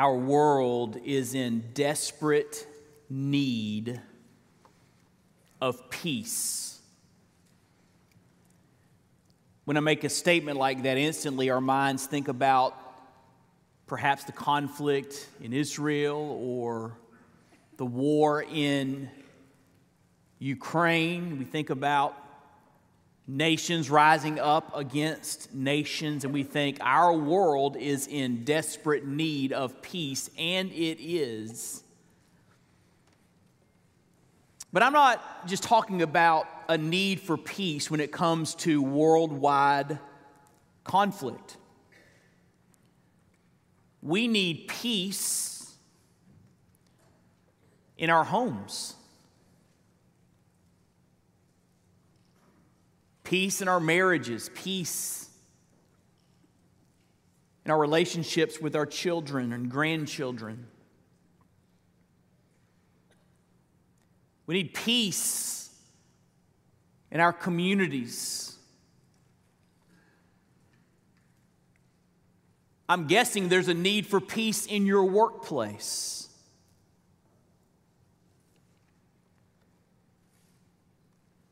Our world is in desperate need of peace. When I make a statement like that, instantly our minds think about perhaps the conflict in Israel or the war in Ukraine. We think about nations rising up against nations, and we think our world is in desperate need of peace, and it is. But I'm not just talking about a need for peace when it comes to worldwide conflict. We need peace in our homes, peace in our marriages, peace in our relationships with our children and grandchildren. We need peace in our communities. I'm guessing there's a need for peace in your workplace.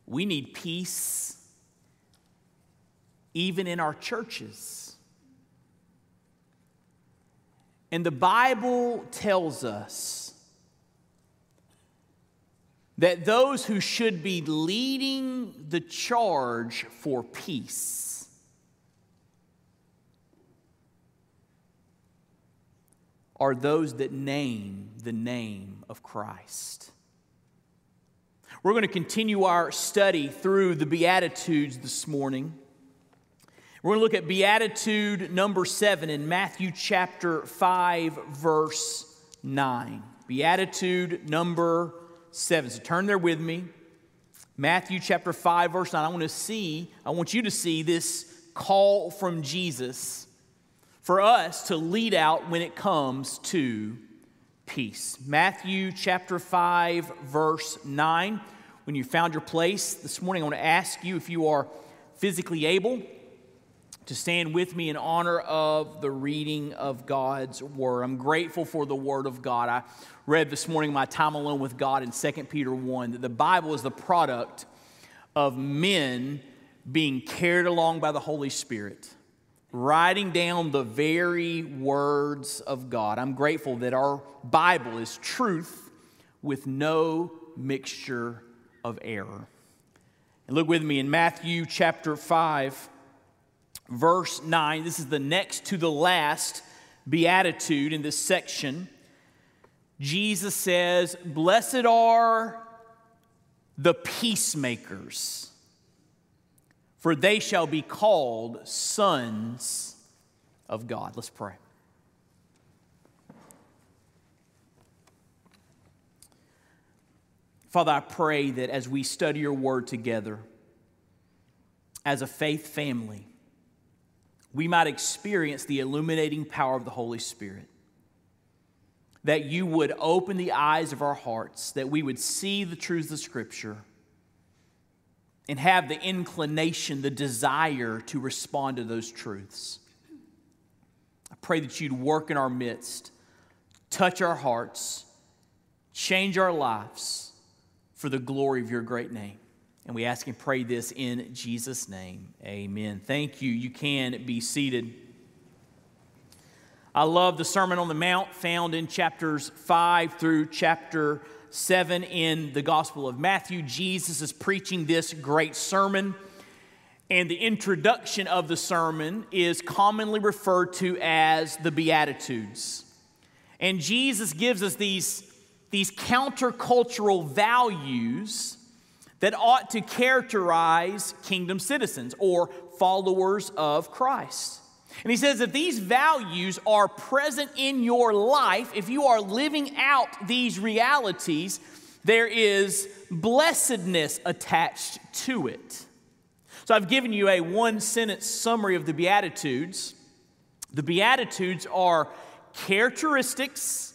We need peace even in our churches. And the Bible tells us that those who should be leading the charge for peace are those that name the name of Christ. We're going to continue our study through the Beatitudes this morning. We're going to look at Beatitude number seven in Matthew chapter 5, verse 9. Beatitude number 7. So turn there with me. Matthew chapter 5, verse 9. I want to see, I want you to see this call from Jesus for us to lead out when it comes to peace. Matthew chapter 5, verse 9. When you found your place this morning, I want to ask you if you are physically able to stand with me in honor of the reading of God's word. I'm grateful for the word of God. I read this morning my time alone with God in 2 Peter 1 that the Bible is the product of men being carried along by the Holy Spirit, writing down the very words of God. I'm grateful that our Bible is truth with no mixture of error. And look with me in Matthew chapter 5 verse 9. This is the next to the last beatitude in this section. Jesus says, Blessed are the peacemakers, for they shall be called sons of God. Let's pray. Father, I pray that as we study your word together, as a faith family, we might experience the illuminating power of the Holy Spirit. That you would open the eyes of our hearts, that we would see the truths of Scripture and have the inclination, the desire to respond to those truths. I pray that you'd work in our midst, touch our hearts, change our lives for the glory of your great name. And we ask and pray this in Jesus' name. Amen. Thank you. You can be seated. I love the Sermon on the Mount found in chapters 5 through chapter 7 in the Gospel of Matthew. Jesus is preaching this great sermon, and the introduction of the sermon is commonly referred to as the Beatitudes. And Jesus gives us these, these countercultural values that ought to characterize kingdom citizens or followers of Christ. And he says if these values are present in your life, if you are living out these realities, there is blessedness attached to it. So I've given you a one sentence summary of the Beatitudes. The Beatitudes are characteristics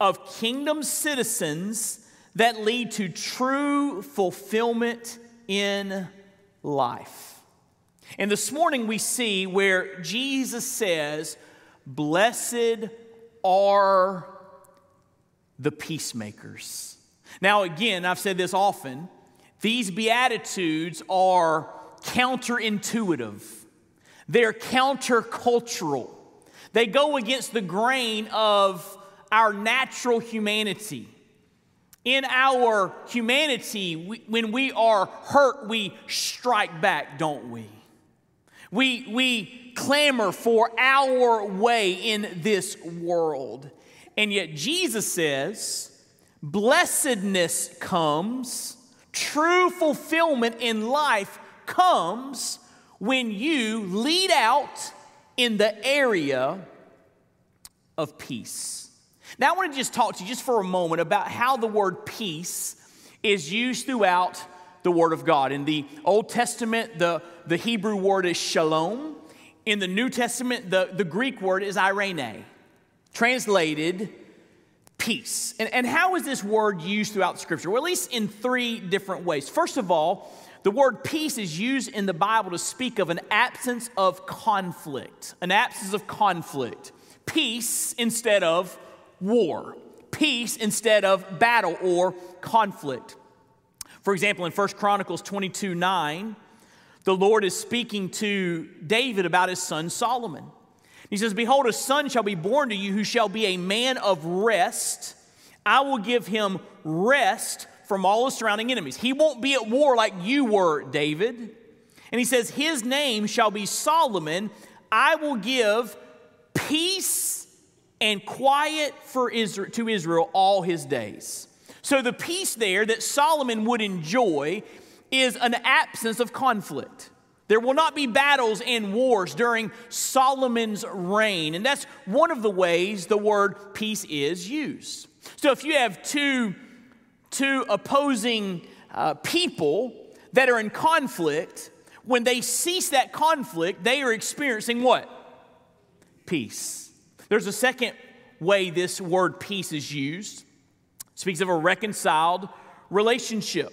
of kingdom citizens that lead to true fulfillment in life. And this morning we see where Jesus says, Blessed are the peacemakers. Now, again, I've said this often, these Beatitudes are counterintuitive, they're countercultural. They go against the grain of our natural humanity. In our humanity, we, when we are hurt, we strike back, don't we? We, we clamor for our way in this world. And yet, Jesus says, blessedness comes, true fulfillment in life comes when you lead out in the area of peace. Now, I want to just talk to you just for a moment about how the word peace is used throughout the Word of God. In the Old Testament, the, the Hebrew word is shalom. In the New Testament, the, the Greek word is eirene, translated peace. And, and how is this word used throughout Scripture? Well, at least in three different ways. First of all, the word peace is used in the Bible to speak of an absence of conflict, an absence of conflict. Peace instead of war, peace instead of battle or conflict. For example, in 1 Chronicles 22 9, the Lord is speaking to David about his son Solomon. He says, Behold, a son shall be born to you who shall be a man of rest. I will give him rest from all his surrounding enemies. He won't be at war like you were, David. And he says, His name shall be Solomon. I will give peace and quiet for Israel, to Israel all his days. So the peace there that Solomon would enjoy is an absence of conflict. There will not be battles and wars during Solomon's reign. And that's one of the ways the word peace is used. So if you have two, two opposing uh, people that are in conflict, when they cease that conflict, they are experiencing what? Peace. There's a second way this word peace is used. It speaks of a reconciled relationship.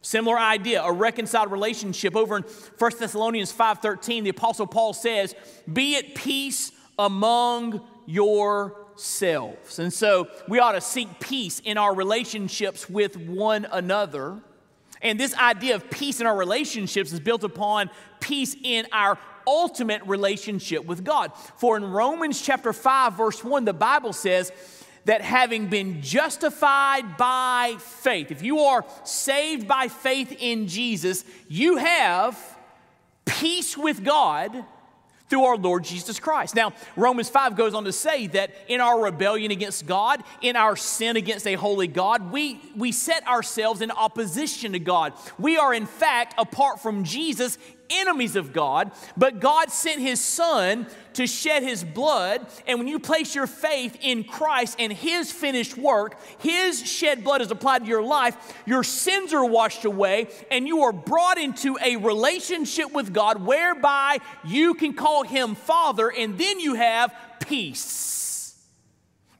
Similar idea, a reconciled relationship. Over in 1 Thessalonians 5:13, the apostle Paul says, "Be at peace among yourselves." And so, we ought to seek peace in our relationships with one another. And this idea of peace in our relationships is built upon peace in our ultimate relationship with God. For in Romans chapter 5, verse 1, the Bible says, that having been justified by faith, if you are saved by faith in Jesus, you have peace with God through our Lord Jesus Christ. Now, Romans 5 goes on to say that in our rebellion against God, in our sin against a holy God, we, we set ourselves in opposition to God. We are, in fact, apart from Jesus, enemies of God, but God sent his son to shed his blood. And when you place your faith in Christ and his finished work, his shed blood is applied to your life, your sins are washed away, and you are brought into a relationship with God whereby you can call him Father, and then you have peace.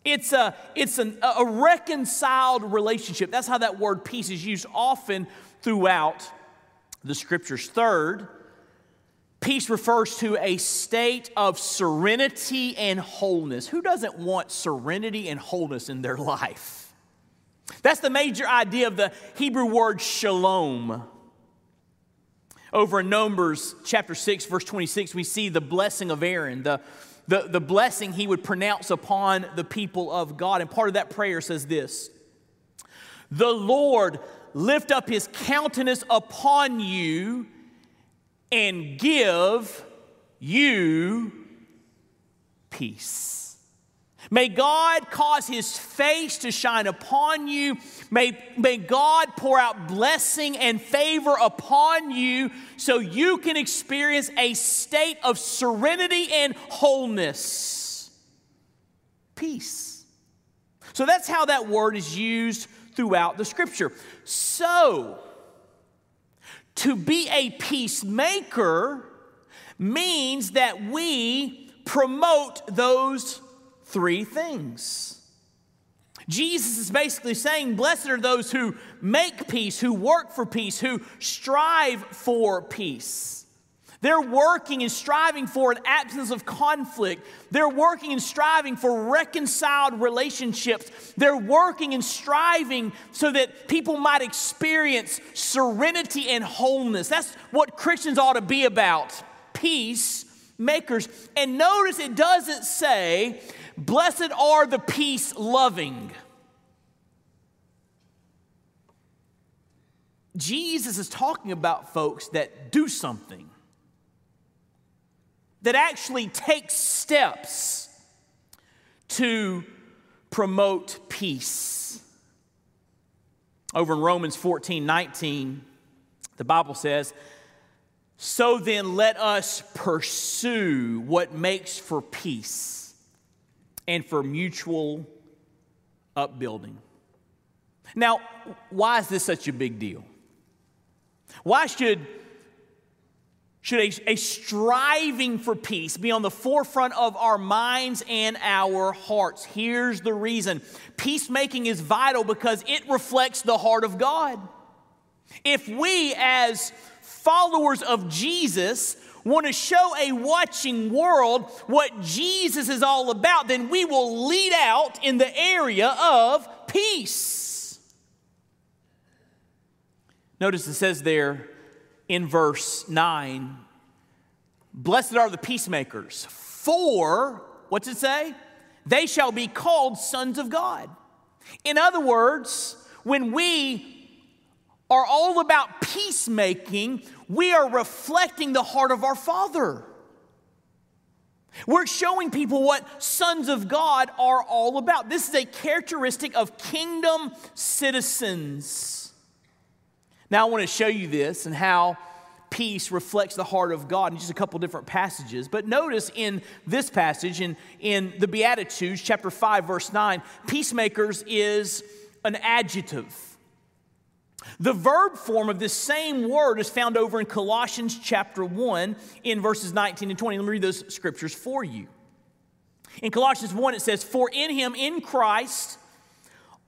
It's a, it's an, a reconciled relationship. That's how that word peace is used often throughout the scriptures. Third, Peace refers to a state of serenity and wholeness. Who doesn't want serenity and wholeness in their life? That's the major idea of the Hebrew word shalom. Over in Numbers chapter 6, verse 26, we see the blessing of Aaron, the, the, the blessing he would pronounce upon the people of God. And part of that prayer says this The Lord lift up his countenance upon you and give you peace. May God cause his face to shine upon you. May, may God pour out blessing and favor upon you so you can experience a state of serenity and wholeness. Peace. So that's how that word is used throughout the scripture. So, to be a peacemaker means that we promote those three things. Jesus is basically saying, Blessed are those who make peace, who work for peace, who strive for peace. They're working and striving for an absence of conflict. They're working and striving for reconciled relationships. They're working and striving so that people might experience serenity and wholeness. That's what Christians ought to be about peace makers. And notice it doesn't say Blessed are the peace loving. Jesus is talking about folks that do something, that actually takes steps to promote peace. Over in Romans 14 19, the Bible says, So then let us pursue what makes for peace and for mutual upbuilding. Now, why is this such a big deal? Why should, should a, a, striving for peace be on the forefront of our minds and our hearts? Here's the reason peacemaking is vital because it reflects the heart of God. If we, as followers of Jesus, want to show a watching world what Jesus is all about, then we will lead out in the area of peace. Notice it says there in verse 9 Blessed are the peacemakers, for, what's it say? They shall be called sons of God. In other words, when we are all about peacemaking, we are reflecting the heart of our Father. We're showing people what sons of God are all about. This is a characteristic of kingdom citizens. Now, I want to show you this and how peace reflects the heart of God in just a couple different passages. But notice in this passage, in, in the Beatitudes, chapter 5, verse 9, peacemakers is an adjective. The verb form of this same word is found over in Colossians chapter 1 in verses 19 and 20. Let me read those scriptures for you. In Colossians 1, it says, For in him, in Christ,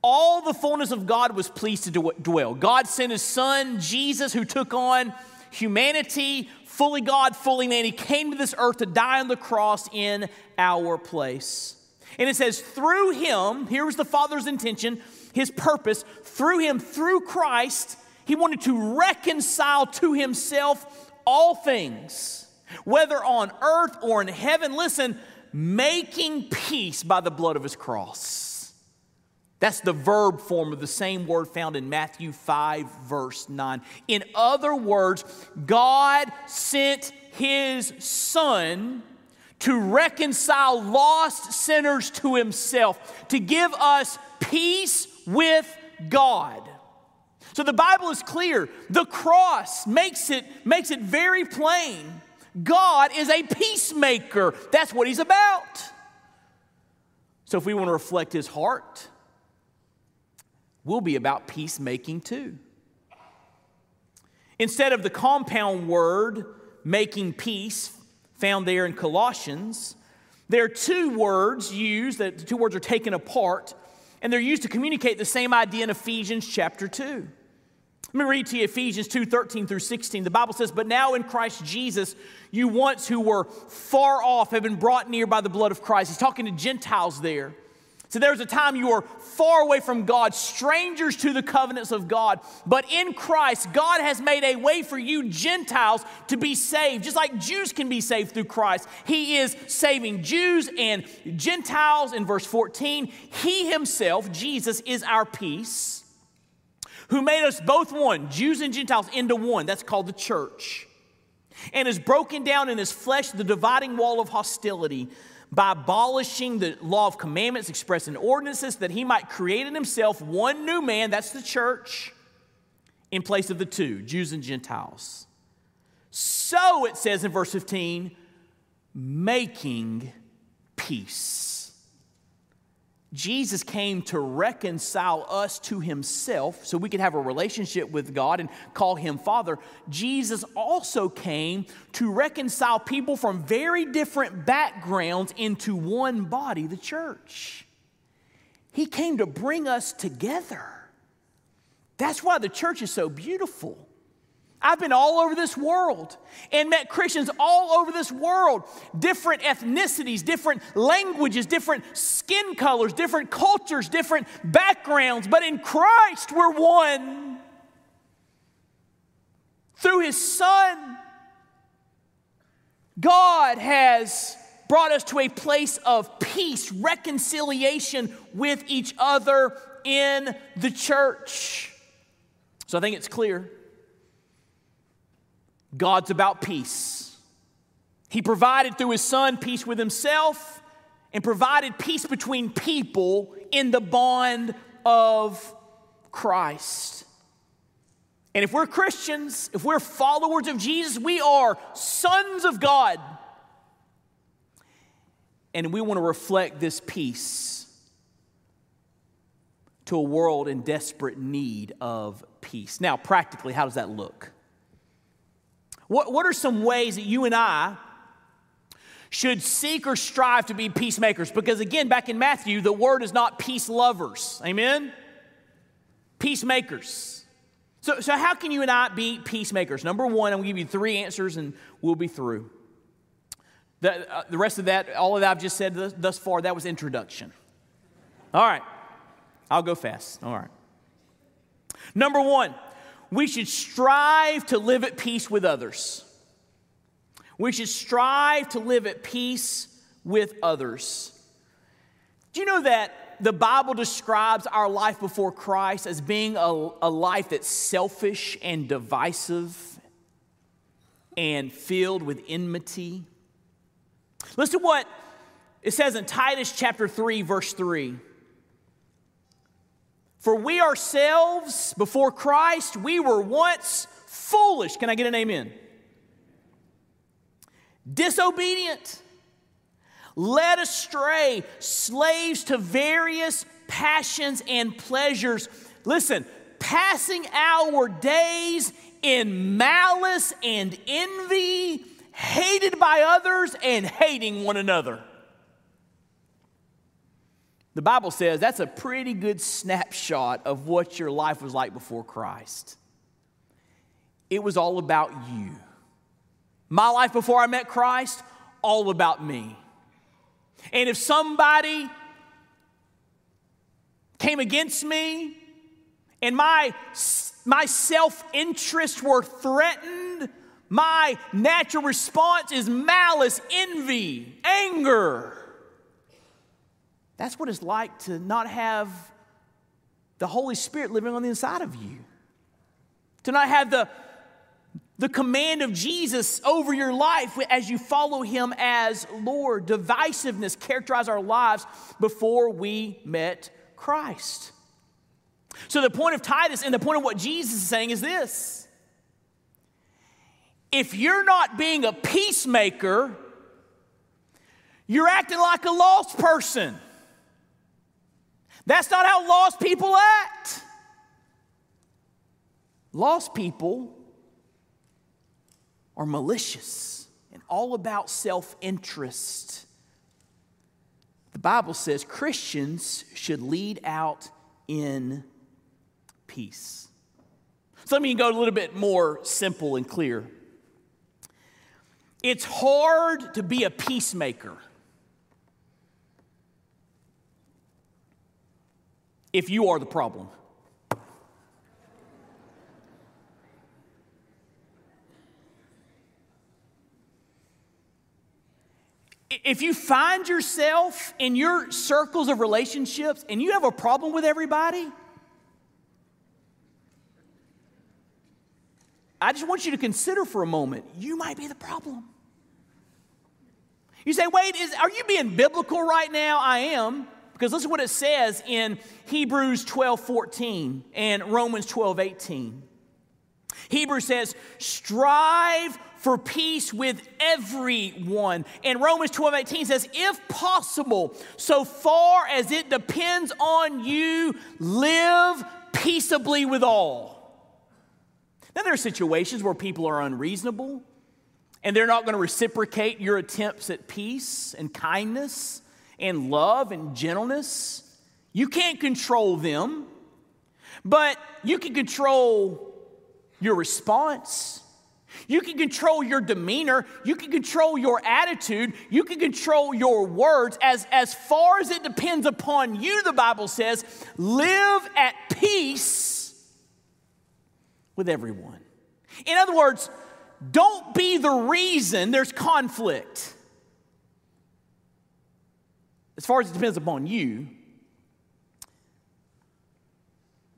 all the fullness of God was pleased to dwell. God sent his son, Jesus, who took on humanity, fully God, fully man. He came to this earth to die on the cross in our place. And it says, Through him, here was the Father's intention his purpose through him, through Christ, he wanted to reconcile to himself all things, whether on earth or in heaven. Listen, making peace by the blood of his cross. That's the verb form of the same word found in Matthew 5, verse 9. In other words, God sent his son to reconcile lost sinners to himself, to give us peace with God. So the Bible is clear. The cross makes it, makes it very plain. God is a peacemaker. That's what he's about. So if we want to reflect his heart, we'll be about peacemaking too. Instead of the compound word making peace found there in Colossians, there are two words used that the two words are taken apart and they're used to communicate the same idea in Ephesians chapter 2. Let me read to you Ephesians 2 13 through 16. The Bible says, But now in Christ Jesus, you once who were far off have been brought near by the blood of Christ. He's talking to Gentiles there. So there was a time you were far away from God, strangers to the covenants of God. But in Christ, God has made a way for you, Gentiles, to be saved, just like Jews can be saved through Christ. He is saving Jews and Gentiles in verse 14. He himself, Jesus, is our peace, who made us both one, Jews and Gentiles, into one. That's called the church. and has broken down in his flesh the dividing wall of hostility by abolishing the law of commandments expressed in ordinances that he might create in himself one new man, that's the church, in place of the two, Jews and Gentiles. So it says in verse 15, making peace. Jesus came to reconcile us to himself so we could have a relationship with God and call him Father. Jesus also came to reconcile people from very different backgrounds into one body, the church. He came to bring us together. That's why the church is so beautiful. I've been all over this world and met Christians all over this world, different ethnicities, different languages, different skin colors, different cultures, different backgrounds, but in Christ we're one. Through His Son, God has brought us to a place of peace, reconciliation with each other in the church. So I think it's clear God's about peace. He provided through his son peace with himself and provided peace between people in the bond of Christ. And if we're Christians, if we're followers of Jesus, we are sons of God. And we want to reflect this peace to a world in desperate need of peace. Now, practically, how does that look? What, what are some ways that you and I should seek or strive to be peacemakers? Because again, back in Matthew, the word is not peace lovers. Amen? Peacemakers. So, so how can you and I be peacemakers? Number one, I'm going to give you three answers and we'll be through. The, uh, the rest of that, all of that I've just said thus, thus far, that was introduction. All right. I'll go fast. All right. Number one, we should strive to live at peace with others. We should strive to live at peace with others. Do you know that the Bible describes our life before Christ as being a, a life that's selfish and divisive and filled with enmity? Listen to what it says in Titus chapter 3, verse 3. For we ourselves, before Christ, we were once foolish. Can I get an amen? Disobedient, led astray, slaves to various passions and pleasures. Listen, passing our days in malice and envy, hated by others and hating one another. The Bible says that's a pretty good snapshot of what your life was like before Christ. It was all about you. My life before I met Christ, all about me. And if somebody came against me and my, my self interest were threatened, my natural response is malice, envy, anger. That's what it's like to not have the Holy Spirit living on the inside of you, to not have the, the command of Jesus over your life as you follow Him as Lord. Divisiveness characterized our lives before we met Christ. So, the point of Titus and the point of what Jesus is saying is this if you're not being a peacemaker, you're acting like a lost person. That's not how lost people act. Lost people are malicious and all about self interest. The Bible says Christians should lead out in peace. So let me go a little bit more simple and clear. It's hard to be a peacemaker. If you are the problem. If you find yourself in your circles of relationships and you have a problem with everybody, I just want you to consider for a moment you might be the problem. You say, wait, is, are you being biblical right now? I am. Because listen what it says in Hebrews 12 14 and Romans 12 18. Hebrews says, strive for peace with everyone. And Romans 12 18 says, if possible, so far as it depends on you, live peaceably with all. Now, there are situations where people are unreasonable and they're not going to reciprocate your attempts at peace and kindness and love and gentleness. You can't control them, but you can control your response. You can control your demeanor. You can control your attitude. You can control your words. As, as far as it depends upon you, the Bible says, live at peace with everyone. In other words, don't be the reason there's conflict. As far as it depends upon you,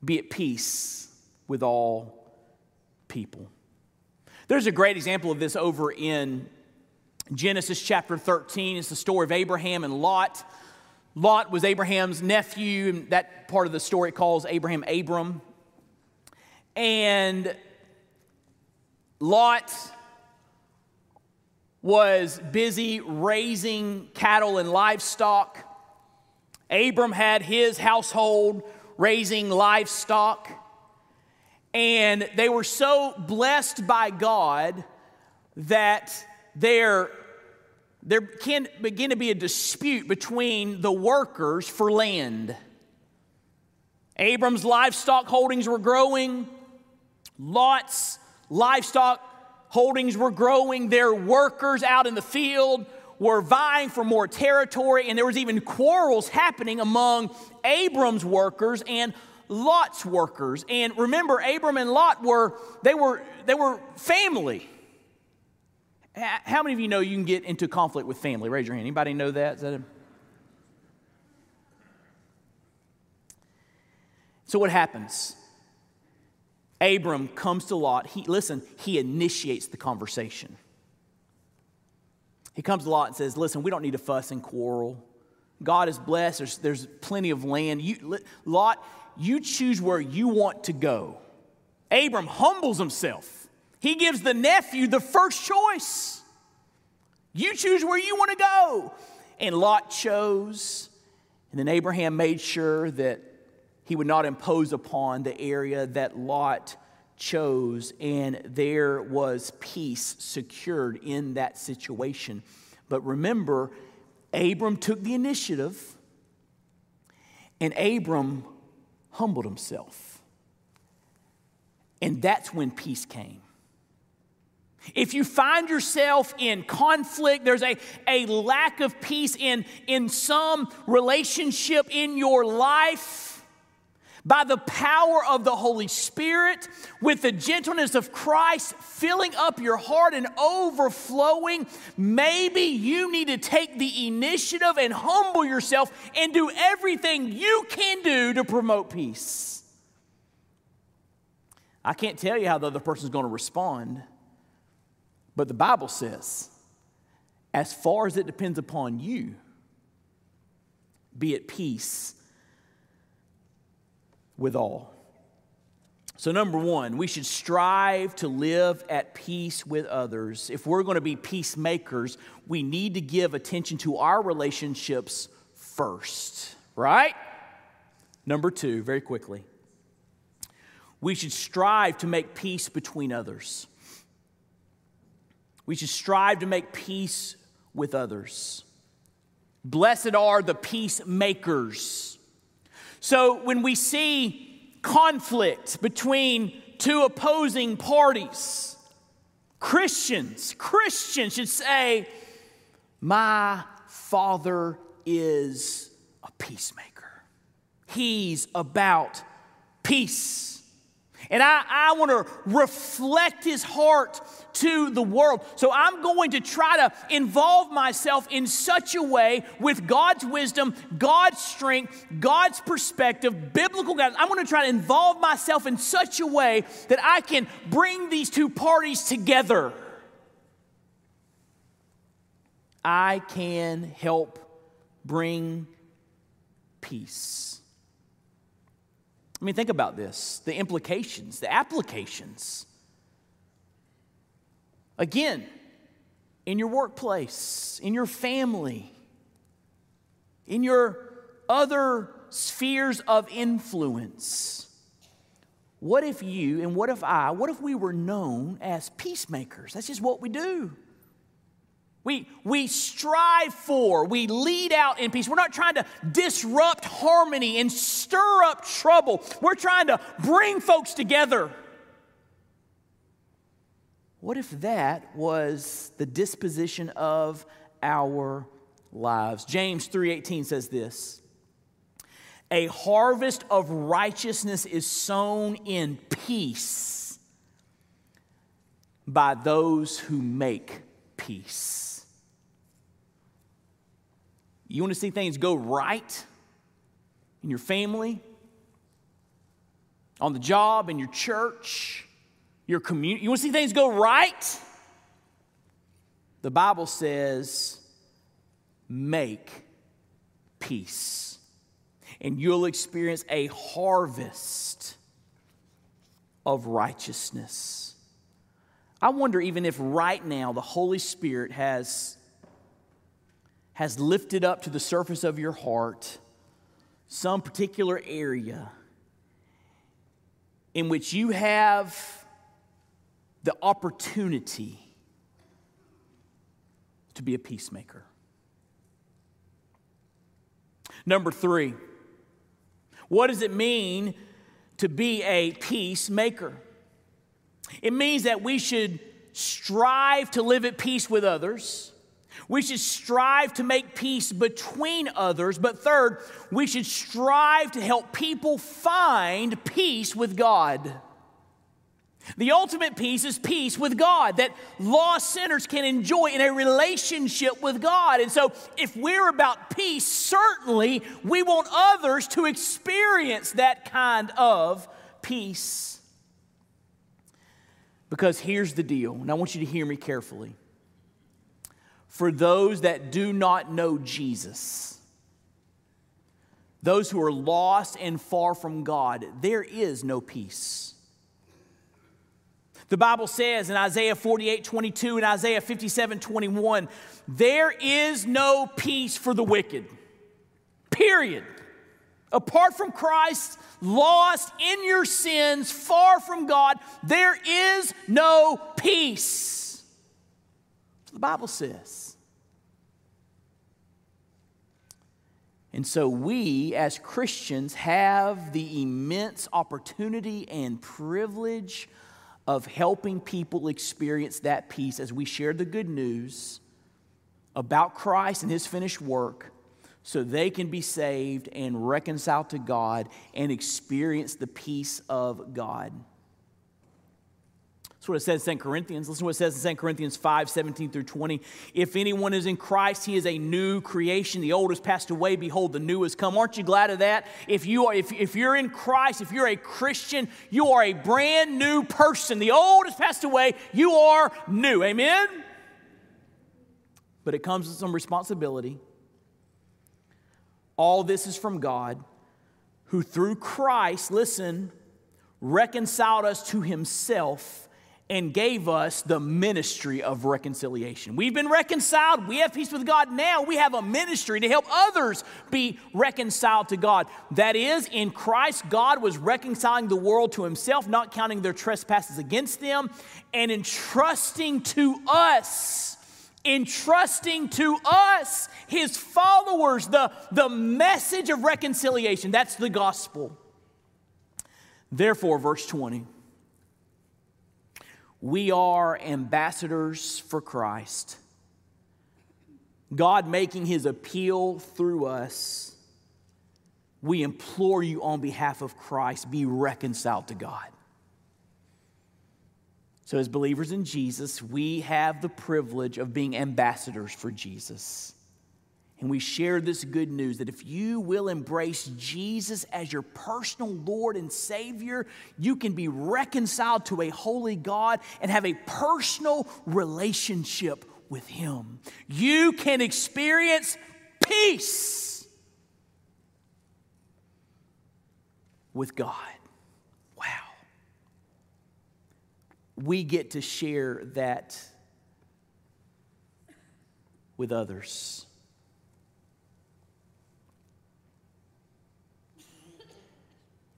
be at peace with all people. There's a great example of this over in Genesis chapter 13. It's the story of Abraham and Lot. Lot was Abraham's nephew, and that part of the story calls Abraham Abram. And Lot was busy raising cattle and livestock. Abram had his household raising livestock. And they were so blessed by God that there, there can begin to be a dispute between the workers for land. Abram's livestock holdings were growing. Lot's livestock holdings were growing. Their workers out in the field were vying for more territory, and there was even quarrels happening among Abram's workers and Lot's workers. And remember, Abram and Lot were they were they were family. How many of you know you can get into conflict with family? Raise your hand. Anybody know that? Is that a, so what happens? Abram comes to Lot. He, listen, he initiates the conversation. He comes to Lot and says, Listen, we don't need to fuss and quarrel. God is blessed. There's, there's plenty of land. You, Lot, you choose where you want to go. Abram humbles himself. He gives the nephew the first choice. You choose where you want to go. And Lot chose. And then Abraham made sure that he would not impose upon the area that Lot chose, and there was peace secured in that situation. But remember, Abram took the initiative, and Abram humbled himself. And that's when peace came. If you find yourself in conflict, there's a, a lack of peace in, in some relationship in your life, by the power of the Holy Spirit, with the gentleness of Christ filling up your heart and overflowing, maybe you need to take the initiative and humble yourself and do everything you can do to promote peace. I can't tell you how the other person is going to respond, but the Bible says, as far as it depends upon you, be at peace with all. So, number one, we should strive to live at peace with others. If we're going to be peacemakers, we need to give attention to our relationships first, right? Number two, very quickly, we should strive to make peace between others. We should strive to make peace with others. Blessed are the peacemakers so when we see conflict between two opposing parties, Christians, Christians should say, My Father is a peacemaker. He's about peace. And I, I want to reflect his heart to the world. So I'm going to try to involve myself in such a way with God's wisdom, God's strength, God's perspective, biblical guidance. I'm going to try to involve myself in such a way that I can bring these two parties together. I can help bring peace. I mean, think about this the implications, the applications. Again, in your workplace, in your family, in your other spheres of influence. What if you and what if I, what if we were known as peacemakers? That's just what we do. We, we strive for, we lead out in peace. We're not trying to disrupt harmony and stir up trouble. We're trying to bring folks together. What if that was the disposition of our lives? James 3:18 says this. A harvest of righteousness is sown in peace by those who make peace. You want to see things go right in your family, on the job, in your church, your community? You want to see things go right? The Bible says, make peace, and you'll experience a harvest of righteousness. I wonder even if right now the Holy Spirit has has lifted up to the surface of your heart some particular area in which you have the opportunity to be a peacemaker. Number three, what does it mean to be a peacemaker? It means that we should strive to live at peace with others we should strive to make peace between others. But third, we should strive to help people find peace with God. The ultimate peace is peace with God that lost sinners can enjoy in a relationship with God. And so, if we're about peace, certainly we want others to experience that kind of peace. Because here's the deal, and I want you to hear me carefully for those that do not know Jesus, those who are lost and far from God, there is no peace. The Bible says in Isaiah 48 22 and Isaiah 57 21, there is no peace for the wicked. Period. Apart from Christ, lost in your sins, far from God, there is no peace. Bible says. And so we, as Christians, have the immense opportunity and privilege of helping people experience that peace as we share the good news about Christ and his finished work so they can be saved and reconciled to God and experience the peace of God. That's what it says in 2 Corinthians. Listen to what it says in 2 Corinthians 5 17 through 20. If anyone is in Christ, he is a new creation. The old has passed away. Behold, the new has come. Aren't you glad of that? If, you are, if, if you're in Christ, if you're a Christian, you are a brand new person. The old has passed away. You are new. Amen? But it comes with some responsibility. All this is from God, who through Christ, listen, reconciled us to himself and gave us the ministry of reconciliation. We've been reconciled. We have peace with God. Now we have a ministry to help others be reconciled to God. That is, in Christ, God was reconciling the world to himself, not counting their trespasses against them, and entrusting to us, entrusting to us, his followers, the, the message of reconciliation. That's the gospel. Therefore, verse 20. We are ambassadors for Christ. God making his appeal through us. We implore you on behalf of Christ, be reconciled to God. So, as believers in Jesus, we have the privilege of being ambassadors for Jesus. And we share this good news that if you will embrace Jesus as your personal Lord and Savior, you can be reconciled to a holy God and have a personal relationship with Him. You can experience peace with God. Wow. We get to share that with others.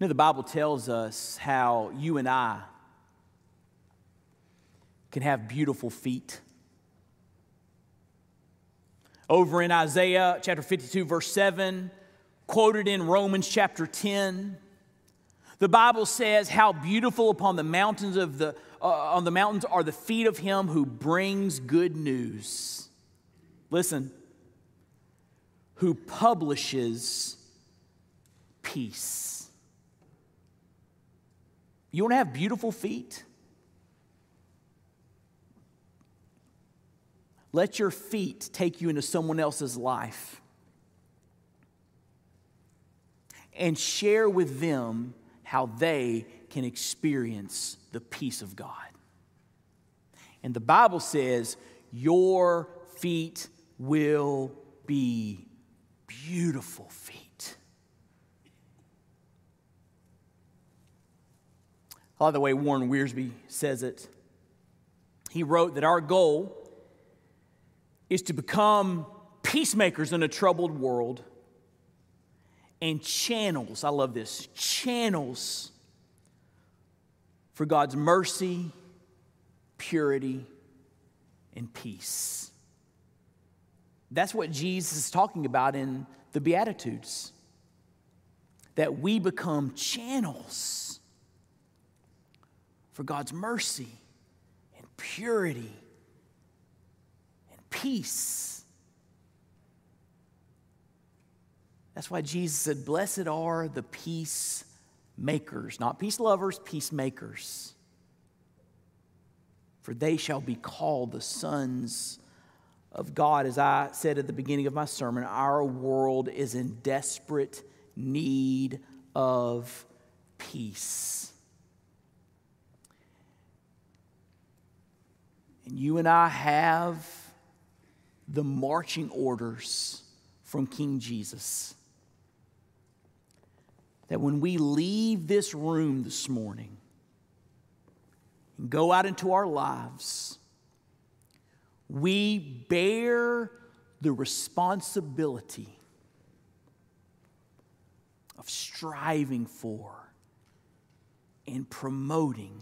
Know, the Bible tells us how you and I can have beautiful feet. Over in Isaiah chapter 52, verse 7, quoted in Romans chapter 10, the Bible says, How beautiful upon the mountains of the uh, on the mountains are the feet of him who brings good news. Listen, who publishes peace you want to have beautiful feet? Let your feet take you into someone else's life and share with them how they can experience the peace of God. And the Bible says, Your feet will be beautiful feet. I love the way Warren Wiersbe says it. He wrote that our goal is to become peacemakers in a troubled world and channels, I love this, channels for God's mercy, purity, and peace. That's what Jesus is talking about in the Beatitudes. That we become channels for God's mercy and purity and peace. That's why Jesus said, Blessed are the peacemakers, not peace lovers, peacemakers. For they shall be called the sons of God. As I said at the beginning of my sermon, our world is in desperate need of peace. And you and I have the marching orders from King Jesus. That when we leave this room this morning and go out into our lives, we bear the responsibility of striving for and promoting